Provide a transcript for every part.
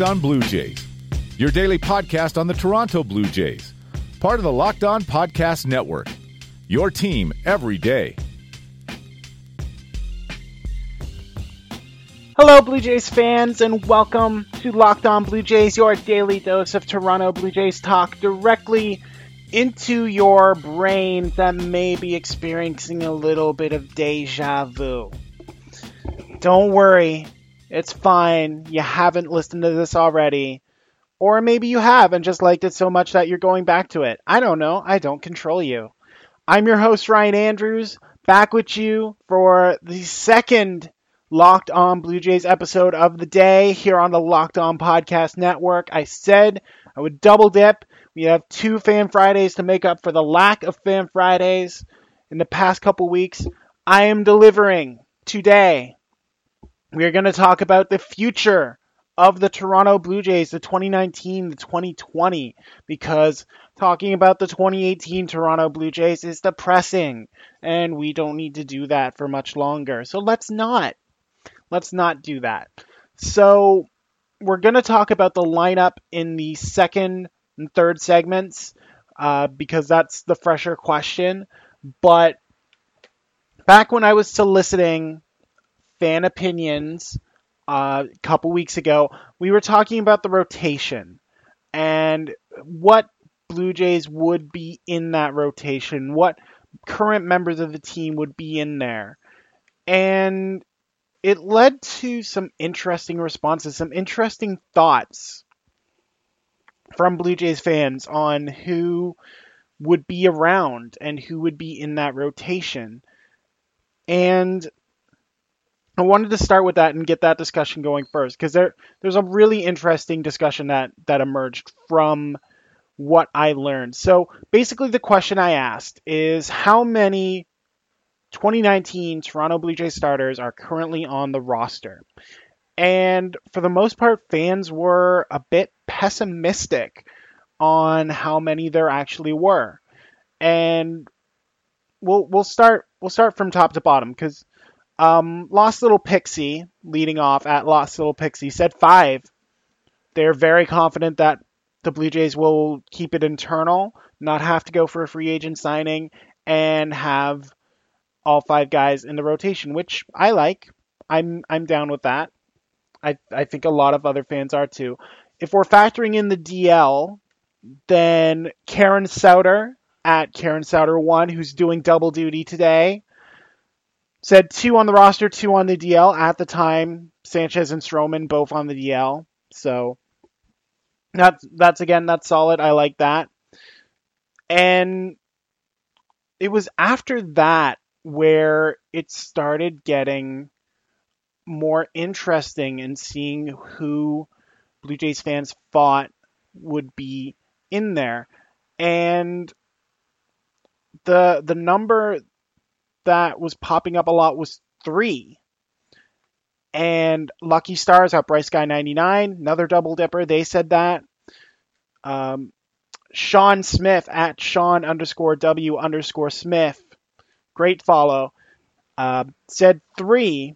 Locked On Blue Jays, your daily podcast on the Toronto Blue Jays, part of the Locked On Podcast Network. Your team every day. Hello, Blue Jays fans, and welcome to Locked On Blue Jays, your daily dose of Toronto Blue Jays talk directly into your brain that may be experiencing a little bit of deja vu. Don't worry, it's fine. You haven't listened to this already. Or maybe you have and just liked it so much that you're going back to it. I don't know. I don't control you. I'm your host, Ryan Andrews, back with you for the second Locked On Blue Jays episode of the day here on the Locked On Podcast Network. I said I would double dip. We have two Fan Fridays to make up for the lack of Fan Fridays in the past couple weeks. I am delivering today. We are going to talk about the future of the Toronto Blue Jays, the 2019, the 2020, because talking about the 2018 Toronto Blue Jays is depressing, and we don't need to do that for much longer. So let's not. Let's not do that. So we're going to talk about the lineup in the second and third segments uh, because that's the fresher question. But back when I was soliciting fan opinions uh, a couple weeks ago, we were talking about the rotation and what Blue Jays would be in that rotation, what current members of the team would be in there. And it led to some interesting responses, some interesting thoughts from Blue Jays fans on who would be around and who would be in that rotation. And I wanted to start with that and get that discussion going first because there there's a really interesting discussion that that emerged from what I learned. So basically, the question I asked is how many 2019 Toronto Blue Jays starters are currently on the roster, and for the most part, fans were a bit pessimistic on how many there actually were, and we'll we'll start we'll start from top to bottom because um, Lost Little Pixie, leading off at Lost Little Pixie, said five. They're very confident that the Blue Jays will keep it internal, not have to go for a free agent signing, and have all five guys in the rotation, which I like. I'm I'm down with that. I I think a lot of other fans are too. If we're factoring in the DL, then Karen Souter at Karen Souter one, who's doing double duty today, said two on the roster, two on the DL. At the time, Sanchez and Stroman both on the DL. So that's that's again that's solid. I like that. And it was after that where it started getting more interesting and seeing who Blue Jays fans thought would be in there. And the the number that was popping up a lot was three. And Lucky Stars at Bryce Guy 99, another double dipper. They said that. Um, Sean Smith at Sean underscore W underscore Smith, great follow, uh, said three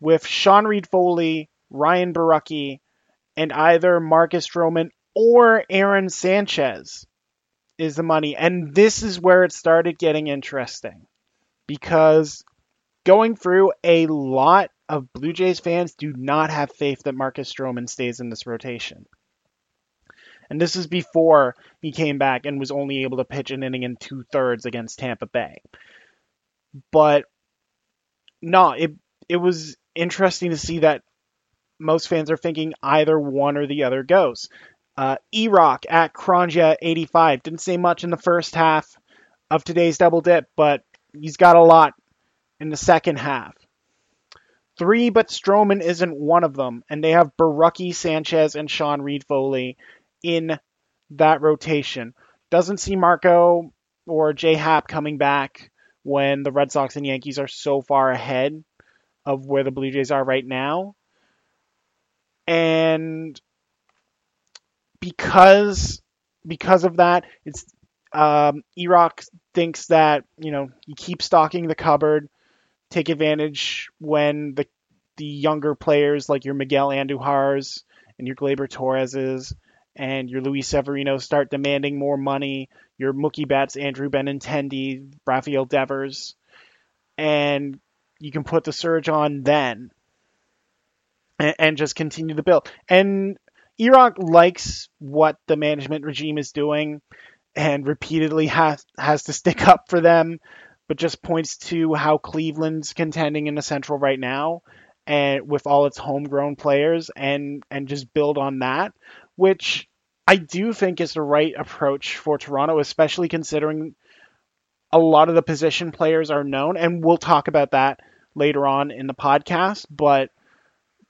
with Sean Reid-Foley, Ryan Borucki, and either Marcus Stroman or Aaron Sanchez is the money. And this is where it started getting interesting because going through a lot of Blue Jays fans do not have faith that Marcus Stroman stays in this rotation. And this is before he came back and was only able to pitch an inning in two thirds against Tampa Bay. But no, it it was interesting to see that most fans are thinking either one or the other goes. Uh, E-Rock at Cronja85 didn't say much in the first half of today's double dip, but he's got a lot in the second half. Three, but Stroman isn't one of them, and they have Borucki, Sanchez, and Sean Reid-Foley in that rotation. Doesn't see Marco or J Happ coming back when the Red Sox and Yankees are so far ahead of where the Blue Jays are right now. And because because of that, it's um, E-Rock thinks that you know you keep stocking the cupboard, take advantage when the the younger players like your Miguel Andujars and your Gleyber Torreses and your Luis Severino start demanding more money, your Mookie Betts, Andrew Benintendi, Rafael Devers, and you can put the surge on then and, just continue to build. And Erock likes what the management regime is doing and repeatedly has has to stick up for them, but just points to how Cleveland's contending in the Central right now and with all its homegrown players and and just build on that, which I do think is the right approach for Toronto, especially considering a lot of the position players are known, and we'll talk about that later on in the podcast. But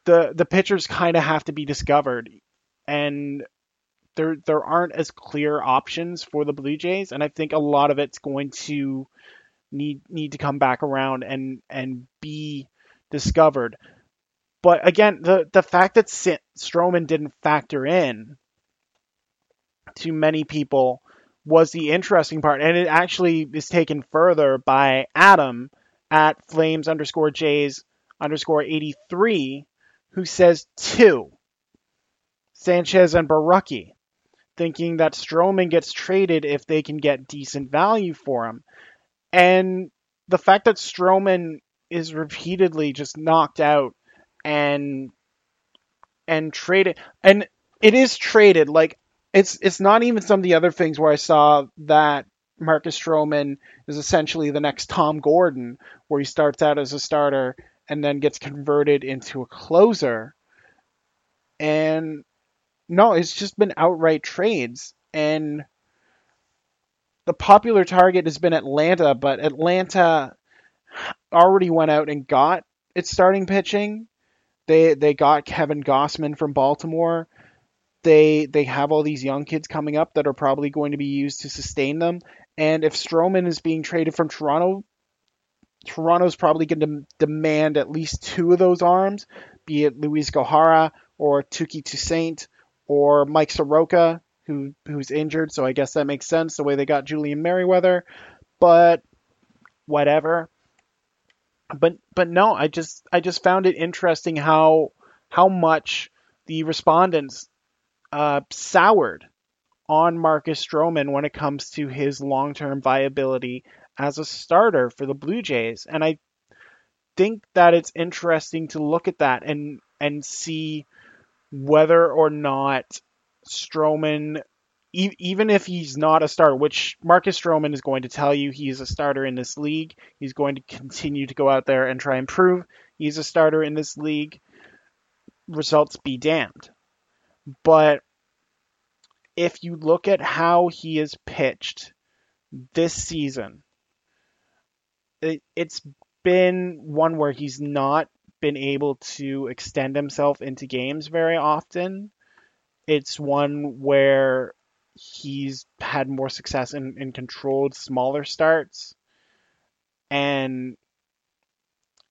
the the pitchers kind of have to be discovered, and there there aren't as clear options for the Blue Jays, and I think a lot of it's going to need need to come back around and and be discovered. But again, the the fact that Stroman didn't factor in to many people was the interesting part, and it actually is taken further by Adam at Flames underscore Jays underscore eighty three, who says two. Sanchez and Borucki, thinking that Stroman gets traded if they can get decent value for him. And the fact that Stroman is repeatedly just knocked out and and traded and it is traded like it's it's not even some of the other things where I saw that Marcus Stroman is essentially the next Tom Gordon, where he starts out as a starter and then gets converted into a closer. And no, it's just been outright trades. And the popular target has been Atlanta, but Atlanta already went out and got its starting pitching. They they got Kevin Gausman from Baltimore. They they have all these young kids coming up that are probably going to be used to sustain them. And if Stroman is being traded from Toronto, Toronto's probably going to demand at least two of those arms, be it Luis Gohara or Touki Toussaint or Mike Soroka, who who's injured. So I guess that makes sense the way they got Julian Merryweather. But whatever. But but no, I just I just found it interesting how how much the respondents uh, soured on Marcus Stroman when it comes to his long term viability as a starter for the Blue Jays. And I think that it's interesting to look at that and and see whether or not Stroman, e- even if he's not a starter, which Marcus Stroman is going to tell you he's a starter in this league, he's going to continue to go out there and try and prove he's a starter in this league. Results be damned. But if you look at how he has pitched this season, it, it's been one where he's not been able to extend himself into games very often. It's one where he's had more success in, in controlled smaller starts. And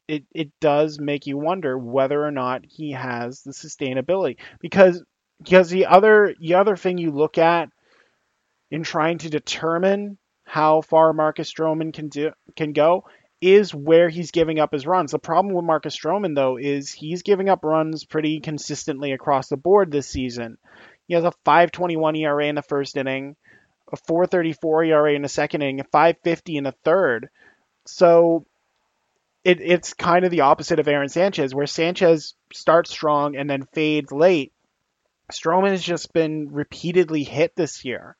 it it does make you wonder whether or not he has the sustainability. Because because the other the other thing you look at in trying to determine how far Marcus Stroman can do can go is where he's giving up his runs. The problem with Marcus Stroman though is he's giving up runs pretty consistently across the board this season. He has a 5.21 ERA in the first inning, a 4.34 ERA in the second inning, a 5.50 in the third. So it, it's kind of the opposite of Aaron Sanchez, where Sanchez starts strong and then fades late. Stroman has just been repeatedly hit this year.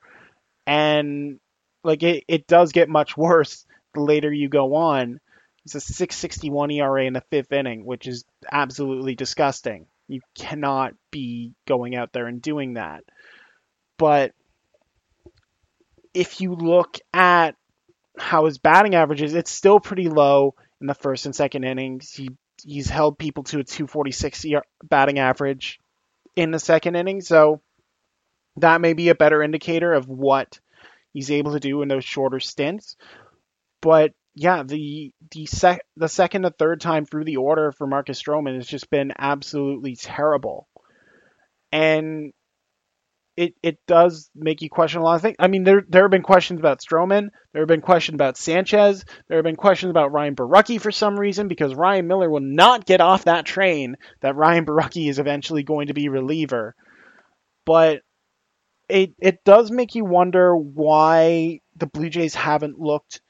And like it, it does get much worse the later you go on. It's a 661 ERA in the fifth inning, which is absolutely disgusting. You cannot be going out there and doing that. But if you look at how his batting average is, it's still pretty low in the first and second innings. He he's held people to a 246 batting average in the second inning. So that may be a better indicator of what he's able to do in those shorter stints. But yeah, the the sec the second and third time through the order for Marcus Stroman has just been absolutely terrible. And it, it does make you question a lot of things. I mean, there there have been questions about Stroman, there have been questions about Sanchez, there have been questions about Ryan Borucki for some reason because Ryan Miller will not get off that train that Ryan Borucki is eventually going to be reliever. But it it does make you wonder why the Blue Jays haven't looked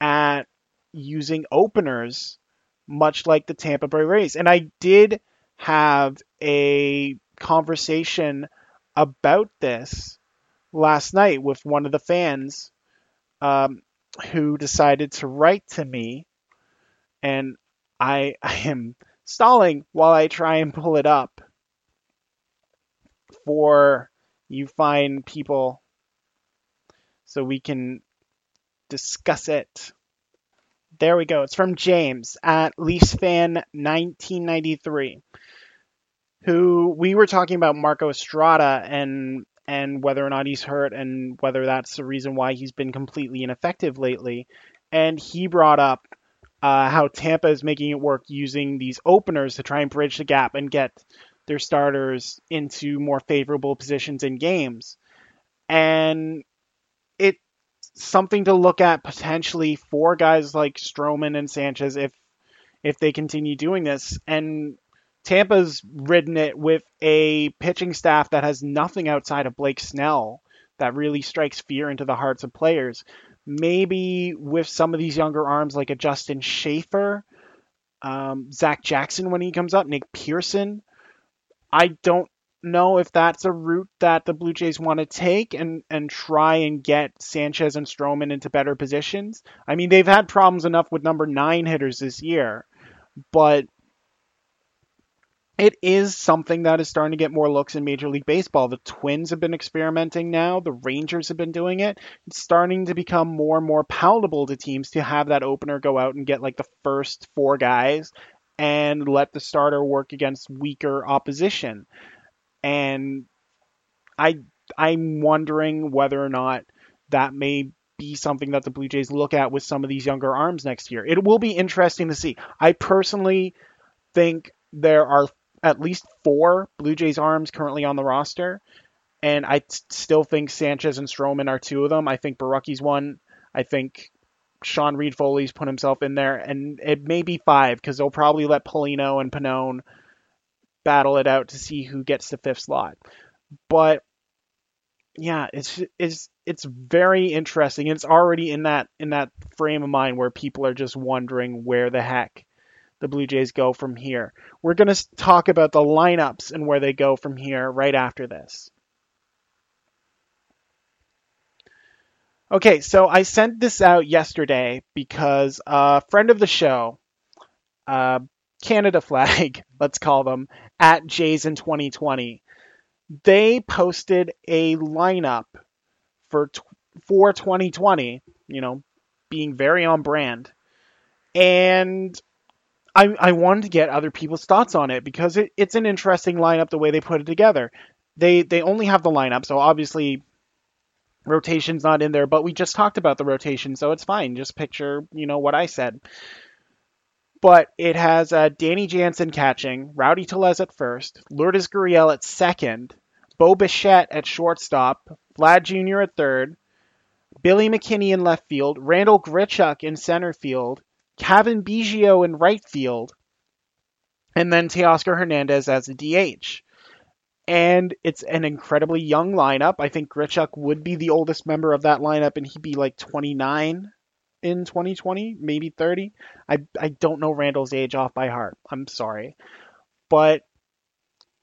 at using openers much like the Tampa Bay Rays. And I did have a conversation about this last night with one of the fans um, who decided to write to me, and I, I am stalling while I try and pull it up for you fine people so we can discuss it. There we go. It's from James at LeafsFan1993, who we were talking about Marco Estrada and and whether or not he's hurt and whether that's the reason why he's been completely ineffective lately. And he brought up uh, how Tampa is making it work using these openers to try and bridge the gap and get their starters into more favorable positions in games. And something to look at potentially for guys like Stroman and Sanchez if if they continue doing this. And Tampa's ridden it with a pitching staff that has nothing outside of Blake Snell that really strikes fear into the hearts of players. Maybe with some of these younger arms like a Justin Shafer, um, Zach Jackson when he comes up, Nick Pearson. I don't know if that's a route that the Blue Jays want to take and and try and get Sanchez and Stroman into better positions. I mean, they've had problems enough with number nine hitters this year, but it is something that is starting to get more looks in Major League Baseball. The Twins have been experimenting now. The Rangers have been doing it. It's starting to become more and more palatable to teams to have that opener go out and get like the first four guys and let the starter work against weaker opposition. And I I'm wondering whether or not that may be something that the Blue Jays look at with some of these younger arms next year. It will be interesting to see. I personally think there are at least four Blue Jays arms currently on the roster, and I t- still think Sanchez and Stroman are two of them. I think Borucki's one. I think Sean Reid-Foley's put himself in there, and it may be five because they'll probably let Paulino and Pannone battle it out to see who gets the fifth slot. But yeah, it's it's it's very interesting. It's already in that in that frame of mind where people are just wondering where the heck the Blue Jays go from here. We're going to talk about the lineups and where they go from here right after this. Okay, so I sent this out yesterday because a friend of the show, uh, Canada Flag, let's call them, at Jays in 2020, they posted a lineup for for 2020, you know, being very on brand. And I, I wanted to get other people's thoughts on it because it, it's an interesting lineup the way they put it together. They they only have the lineup, so obviously rotation's not in there, but we just talked about the rotation, so it's fine. Just picture, you know, what I said. But it has uh, Danny Jansen catching, Rowdy Tellez at first, Lourdes Gurriel at second, Bo Bichette at shortstop, Vlad Jr. at third, Billy McKinney in left field, Randall Grichuk in center field, Cavan Biggio in right field, and then Teoscar Hernandez as a DH. And it's an incredibly young lineup. I think Grichuk would be the oldest member of that lineup, and he'd be like 29 in 2020, maybe 30. I, I don't know Randall's age off by heart. I'm sorry. But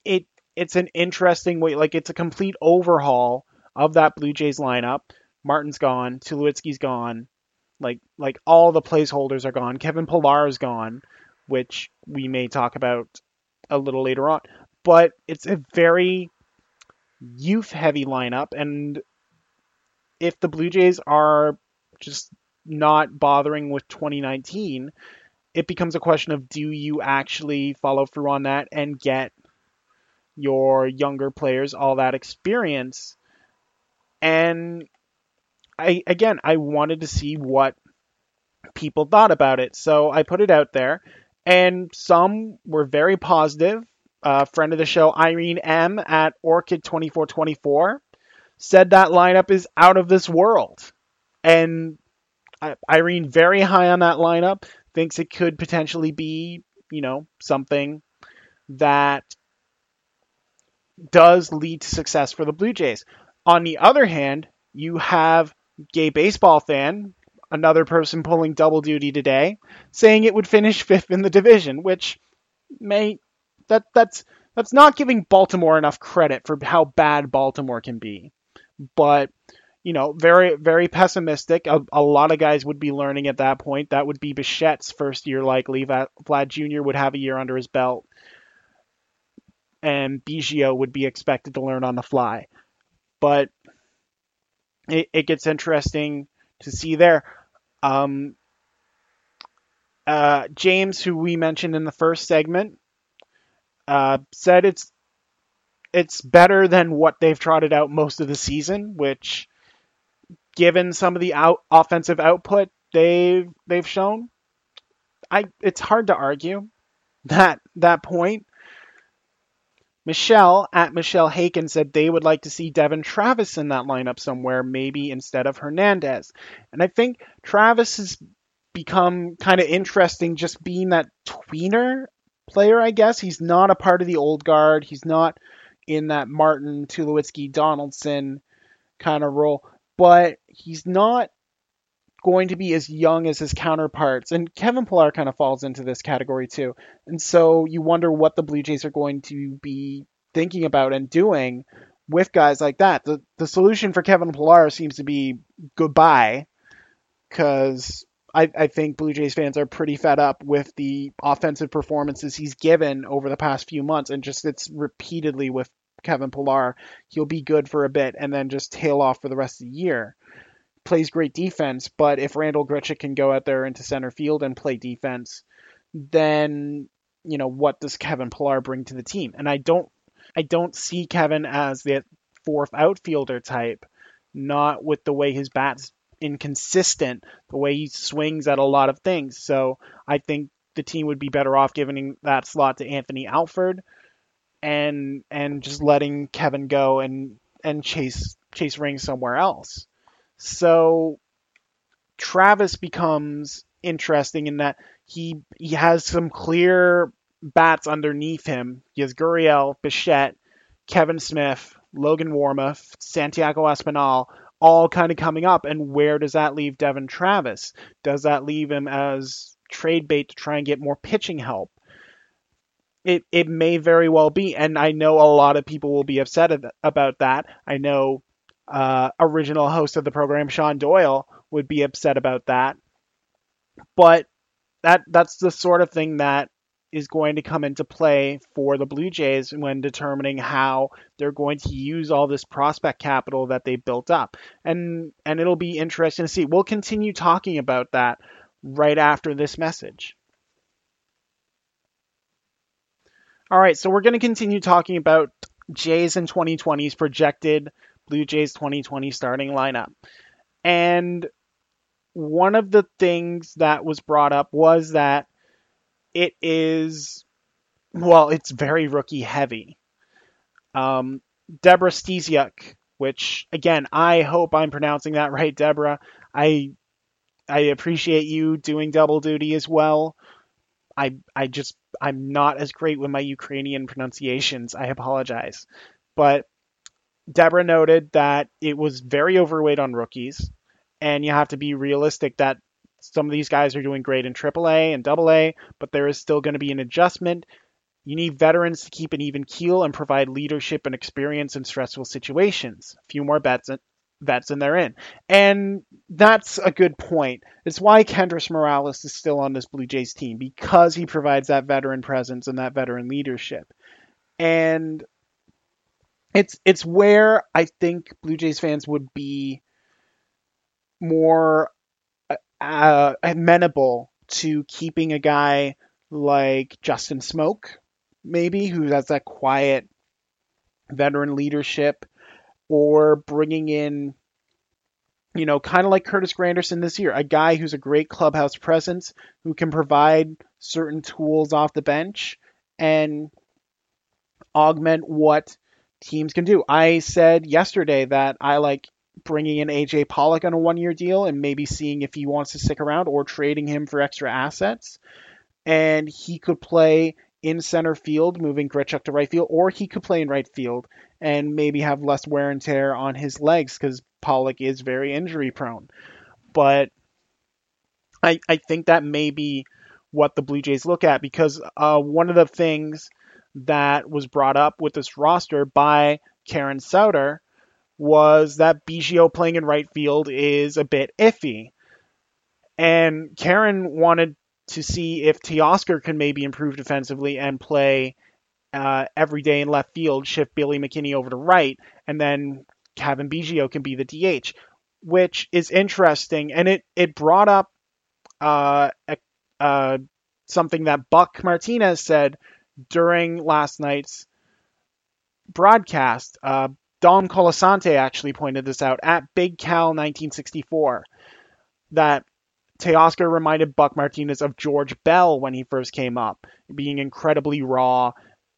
it it's an interesting way, like it's a complete overhaul of that Blue Jays lineup. Martin's gone, Tulowitzki's gone, like like all the placeholders are gone. Kevin Pillar is gone, which we may talk about a little later on. But it's a very youth heavy lineup and if the Blue Jays are just not bothering with 2019, it becomes a question of do you actually follow through on that and get your younger players all that experience? And I again, I wanted to see what people thought about it, so I put it out there, and some were very positive, uh, friend of the show, Irene M at Orchid2424, said that lineup is out of this world. And Irene, very high on that lineup, thinks it could potentially be, you know, something that does lead to success for the Blue Jays. On the other hand, you have gay baseball fan, another person pulling double duty today, saying it would finish fifth in the division, which may that that's that's not giving Baltimore enough credit for how bad Baltimore can be. But you know, very very pessimistic. A, a, lot of guys would be learning at that point. That would be Bichette's first year likely. Vlad Jr. would have a year under his belt, and Biggio would be expected to learn on the fly. But it, it gets interesting to see there. Um, uh, James, who we mentioned in the first segment, uh, said it's it's better than what they've trotted out most of the season, which, given some of the out, offensive output they've they've shown, I it's hard to argue that that point. Michelle at Michelle Haken said they would like to see Devon Travis in that lineup somewhere, maybe instead of Hernandez. And I think Travis has become kind of interesting just being that tweener player, I guess. He's not a part of the old guard. He's not in that Martin, Tulowitzki, Donaldson kind of role, but he's not going to be as young as his counterparts. And Kevin Pillar kind of falls into this category too. And so you wonder what the Blue Jays are going to be thinking about and doing with guys like that. The the solution for Kevin Pillar seems to be goodbye because I, I think Blue Jays fans are pretty fed up with the offensive performances he's given over the past few months and just it's repeatedly with Kevin Pillar. He'll be good for a bit and then just tail off for the rest of the year plays great defense, but if Randall Grichuk can go out there into center field and play defense, then you know what does Kevin Pillar bring to the team? And I don't I don't see Kevin as the fourth outfielder type, not with the way his bat's inconsistent, the way he swings at a lot of things. So I think the team would be better off giving that slot to Anthony Alford and and just letting Kevin go and and chase chase rings somewhere else. So Travis becomes interesting in that he he has some clear bats underneath him. He has Gurriel, Bichette, Kevin Smith, Logan Warmoth, Santiago Espinal, all kind of coming up. And where does that leave Devon Travis? Does that leave him as trade bait to try and get more pitching help? It it may very well be, and I know a lot of people will be upset about that. I know uh, original host of the program, Sean Doyle, would be upset about that. But that that's the sort of thing that is going to come into play for the Blue Jays when determining how they're going to use all this prospect capital that they built up. And and it'll be interesting to see. We'll continue talking about that right after this message. All right, so we're going to continue talking about Jays in 2020's projected Blue Jays 2020 starting lineup. And one of the things that was brought up was that it is, well, it's very rookie heavy. Um, Deborah Stesiuk, which again, I hope I'm pronouncing that right, Deborah. I I appreciate you doing double duty as well. I I just I'm not as great with my Ukrainian pronunciations. I apologize. But Deborah noted that it was very overweight on rookies, and you have to be realistic that some of these guys are doing great in AAA and AA, but there is still going to be an adjustment. You need veterans to keep an even keel and provide leadership and experience in stressful situations. A few more bets, uh, vets and they're in. And that's a good point. It's why Kendrys Morales is still on this Blue Jays team because he provides that veteran presence and that veteran leadership. And it's it's where I think Blue Jays fans would be more uh, amenable to keeping a guy like Justin Smoak, maybe who has that quiet veteran leadership, or bringing in, you know, kind of like Curtis Granderson this year, a guy who's a great clubhouse presence, who can provide certain tools off the bench, and augment what teams can do. I said yesterday that I like bringing in AJ Pollock on a one year deal and maybe seeing if he wants to stick around or trading him for extra assets. And he could play in center field, moving Grichuk to right field, or he could play in right field and maybe have less wear and tear on his legs because Pollock is very injury prone. But I, I think that may be what the Blue Jays look at because uh, one of the things that was brought up with this roster by Karen Souter was that Biggio playing in right field is a bit iffy. And Karen wanted to see if Teoscar can maybe improve defensively and play uh, every day in left field, shift Billy McKinney over to right, and then Kevin Biggio can be the DH, which is interesting. And it, it brought up uh, uh, something that Buck Martinez said during last night's broadcast. Uh, Dom Colasante actually pointed this out at Big Cal 1964 that Teoscar reminded Buck Martinez of George Bell when he first came up, being incredibly raw,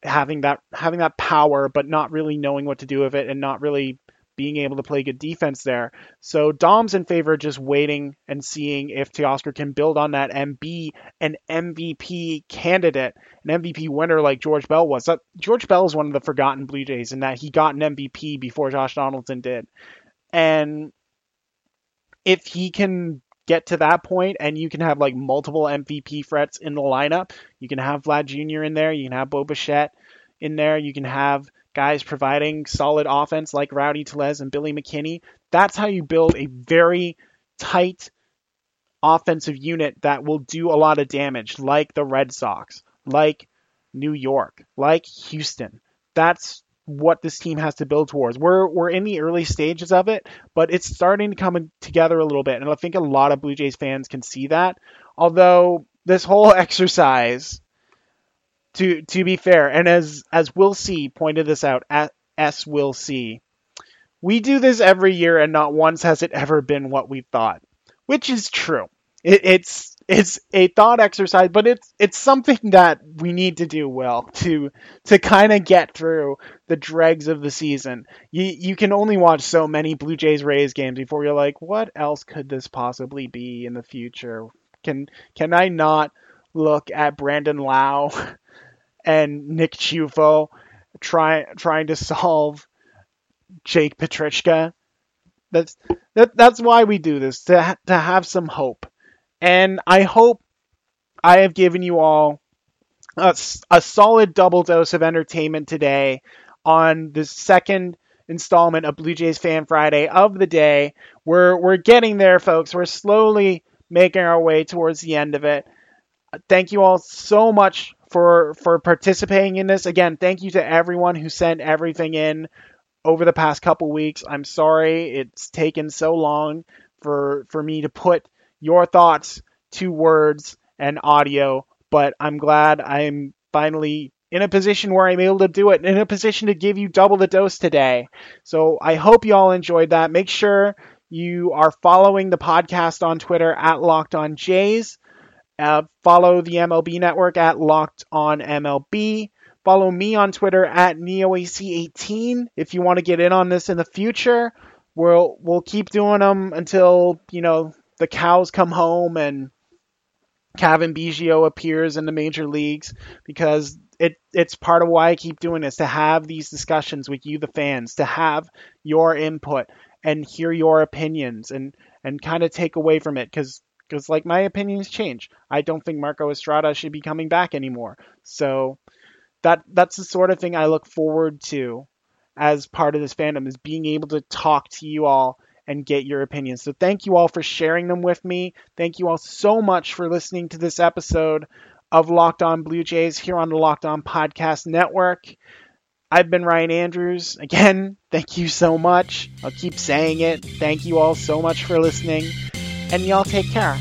having that having that power, but not really knowing what to do with it, and not really being able to play good defense there. So Dom's in favor of just waiting and seeing if Teoscar can build on that and be an MVP candidate, an MVP winner like George Bell was. That, George Bell is one of the forgotten Blue Jays in that he got an MVP before Josh Donaldson did. And if he can get to that point and you can have like multiple MVP threats in the lineup, you can have Vlad Jr. in there, you can have Bo Bichette in there, you can have guys providing solid offense like Rowdy Tellez and Billy McKinney. That's how you build a very tight offensive unit that will do a lot of damage, like the Red Sox, like New York, like Houston. That's what this team has to build towards. We're we're in the early stages of it, but it's starting to come together a little bit, and I think a lot of Blue Jays fans can see that. Although this whole exercise to to be fair, and as as Will C pointed this out, S Will C, we do this every year, and not once has it ever been what we thought, which is true. It, it's it's a thought exercise, but it's it's something that we need to do well to to kind of get through the dregs of the season. You you can only watch so many Blue Jays Rays games before you're like, what else could this possibly be in the future? Can can I not look at Brandon Lowe and Nick Ciuffo try, trying to solve Jake Petricka. That's that, that's why we do this to to have some hope, and I hope I have given you all a, a solid double dose of entertainment today on the second installment of Blue Jays Fan Friday of the day. We're we're getting there, folks. We're slowly making our way towards the end of it. Thank you all so much for for participating in this. Again, thank you to everyone who sent everything in over the past couple weeks. I'm sorry it's taken so long for for me to put your thoughts to words and audio, but I'm glad I'm finally in a position where I'm able to do it, in a position to give you double the dose today. So I hope you all enjoyed that. Make sure you are following the podcast on Twitter at Locked On Jays. Uh, follow the MLB Network at Locked On MLB. Follow me on Twitter at NeoAC18 if you want to get in on this in the future. We'll we'll keep doing them until you know the cows come home and Cavan Biggio appears in the major leagues because it it's part of why I keep doing this to have these discussions with you the fans to have your input and hear your opinions and and kind of take away from it because because like my opinions change. I don't think Marco Estrada should be coming back anymore. So that that's the sort of thing I look forward to as part of this fandom is being able to talk to you all and get your opinions. So thank you all for sharing them with me. Thank you all so much for listening to this episode of Locked On Blue Jays here on the Locked On Podcast Network. I've been Ryan Andrews. Again, thank you so much. I'll keep saying it. Thank you all so much for listening and y'all take care.